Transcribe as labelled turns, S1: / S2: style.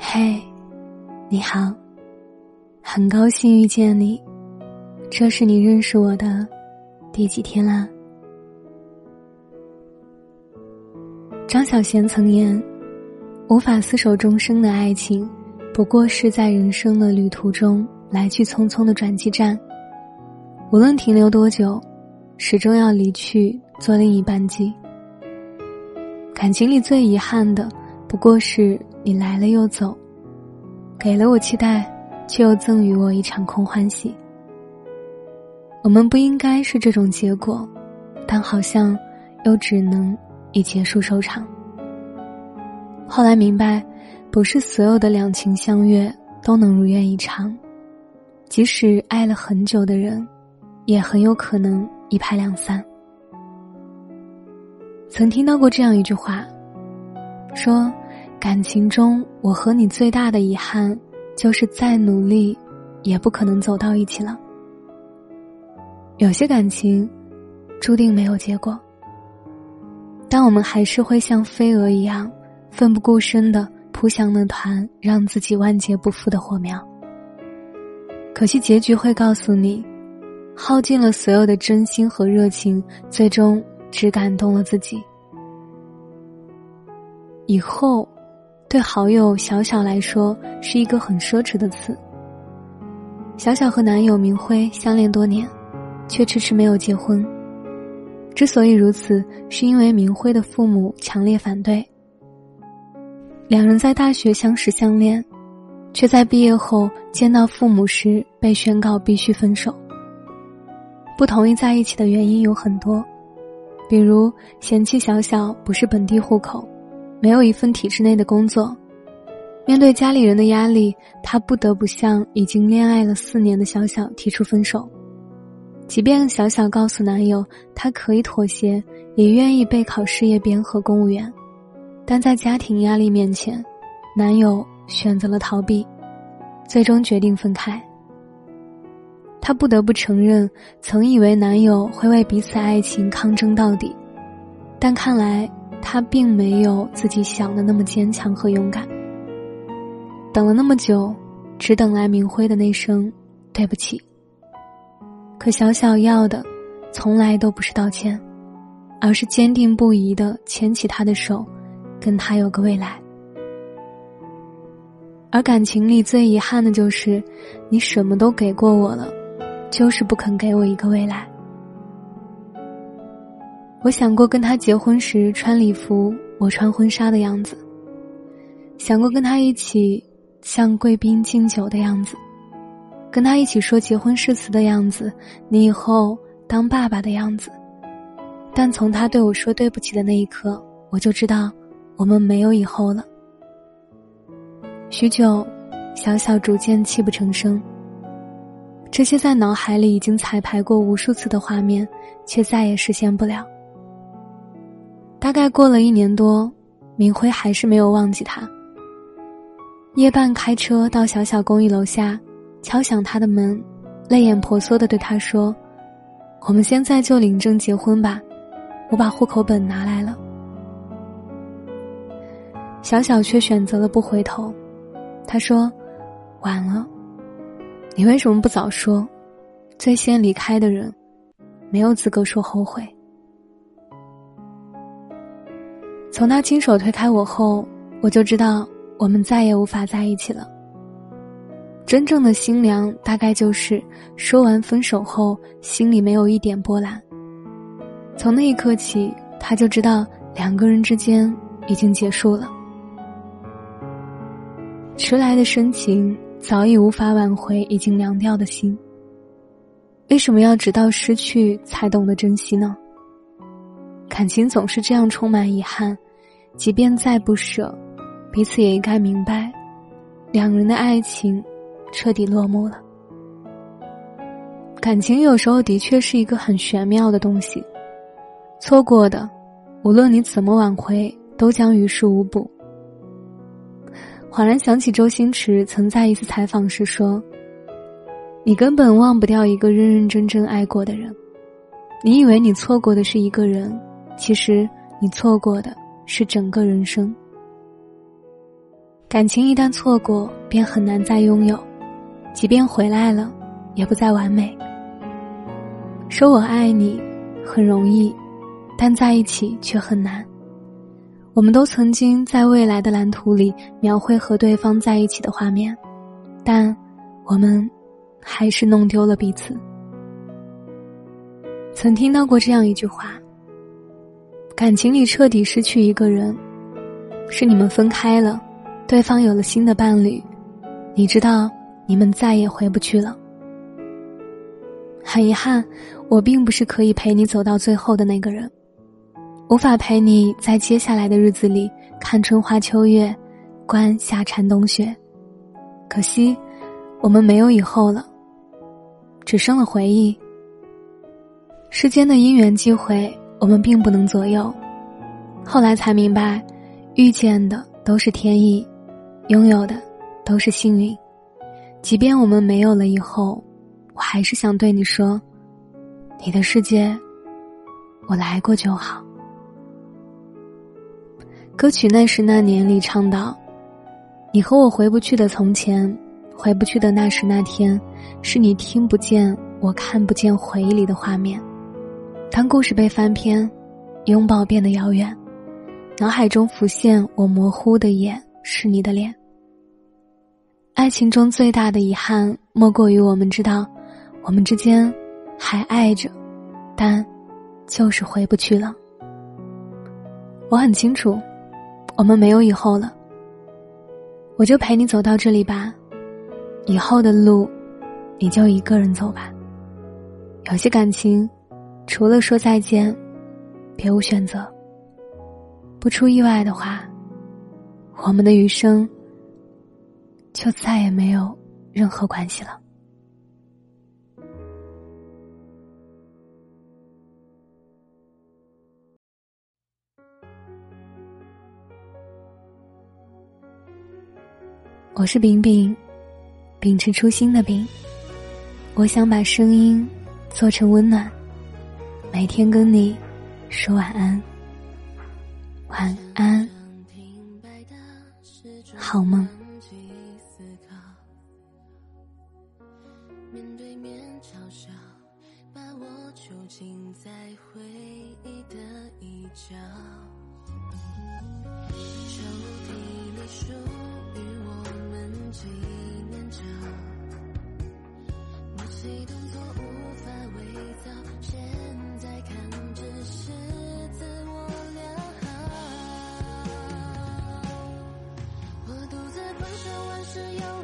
S1: 嘿，你好，很高兴遇见你。这是你认识我的第几天啦？张小娴曾言：“无法厮守终生的爱情，不过是在人生的旅途中来去匆匆的转机站。无论停留多久，始终要离去，做另一班机。感情里最遗憾的，不过是你来了又走，给了我期待，却又赠予我一场空欢喜。我们不应该是这种结果，但好像又只能。”以结束收场。后来明白，不是所有的两情相悦都能如愿以偿，即使爱了很久的人，也很有可能一拍两散。曾听到过这样一句话，说感情中我和你最大的遗憾，就是再努力，也不可能走到一起了。有些感情，注定没有结果。但我们还是会像飞蛾一样，奋不顾身的扑向那团让自己万劫不复的火苗。可惜结局会告诉你，耗尽了所有的真心和热情，最终只感动了自己。以后，对好友小小来说是一个很奢侈的词。小小和男友明辉相恋多年，却迟迟没有结婚。之所以如此，是因为明辉的父母强烈反对。两人在大学相识相恋，却在毕业后见到父母时被宣告必须分手。不同意在一起的原因有很多，比如嫌弃小小不是本地户口，没有一份体制内的工作，面对家里人的压力，他不得不向已经恋爱了四年的小小提出分手。即便小小告诉男友，她可以妥协，也愿意备考事业编和公务员，但在家庭压力面前，男友选择了逃避，最终决定分开。她不得不承认，曾以为男友会为彼此爱情抗争到底，但看来他并没有自己想的那么坚强和勇敢。等了那么久，只等来明辉的那声“对不起”。可小小要的，从来都不是道歉，而是坚定不移的牵起他的手，跟他有个未来。而感情里最遗憾的就是，你什么都给过我了，就是不肯给我一个未来。我想过跟他结婚时穿礼服，我穿婚纱的样子；想过跟他一起向贵宾敬酒的样子。跟他一起说结婚誓词的样子，你以后当爸爸的样子，但从他对我说对不起的那一刻，我就知道我们没有以后了。许久，小小逐渐泣不成声。这些在脑海里已经彩排过无数次的画面，却再也实现不了。大概过了一年多，明辉还是没有忘记他。夜半开车到小小公寓楼下。敲响他的门，泪眼婆娑的对他说：“我们现在就领证结婚吧，我把户口本拿来了。”小小却选择了不回头，他说：“晚了，你为什么不早说？最先离开的人，没有资格说后悔。”从他亲手推开我后，我就知道我们再也无法在一起了。真正的心凉，大概就是说完分手后，心里没有一点波澜。从那一刻起，他就知道两个人之间已经结束了。迟来的深情早已无法挽回已经凉掉的心。为什么要直到失去才懂得珍惜呢？感情总是这样充满遗憾，即便再不舍，彼此也应该明白，两人的爱情。彻底落幕了。感情有时候的确是一个很玄妙的东西，错过的，无论你怎么挽回，都将于事无补。恍然想起周星驰曾在一次采访时说：“你根本忘不掉一个认认真真爱过的人，你以为你错过的是一个人，其实你错过的是整个人生。”感情一旦错过，便很难再拥有，即便回来了，也不再完美。说我爱你，很容易，但在一起却很难。我们都曾经在未来的蓝图里描绘和对方在一起的画面，但我们还是弄丢了彼此。曾听到过这样一句话：感情里彻底失去一个人，是你们分开了，对方有了新的伴侣，你知道你们再也回不去了。很遗憾，我并不是可以陪你走到最后的那个人，无法陪你在接下来的日子里看春花秋月，观夏蝉冬雪。可惜，我们没有以后了，只剩了回忆。世间的因缘机会，我们并不能左右。后来才明白，遇见的都是天意，拥有的都是幸运。即便我们没有了以后。我还是想对你说，你的世界，我来过就好。歌曲《那时那年》里唱道：“你和我回不去的从前，回不去的那时那天，是你听不见，我看不见回忆里的画面。当故事被翻篇，拥抱变得遥远，脑海中浮现我模糊的眼，是你的脸。爱情中最大的遗憾，莫过于我们知道。”我们之间还爱着，但就是回不去了。我很清楚，我们没有以后了。我就陪你走到这里吧，以后的路，你就一个人走吧。有些感情，除了说再见，别无选择。不出意外的话，我们的余生就再也没有任何关系了。我是饼饼，秉持初心的饼。我想把声音做成温暖，每天跟你说晚安，晚安，好梦。面对面嘲笑，把我囚禁在回忆的一角。抽屉里属于我们。纪念着，默契动作无法伪造。自由。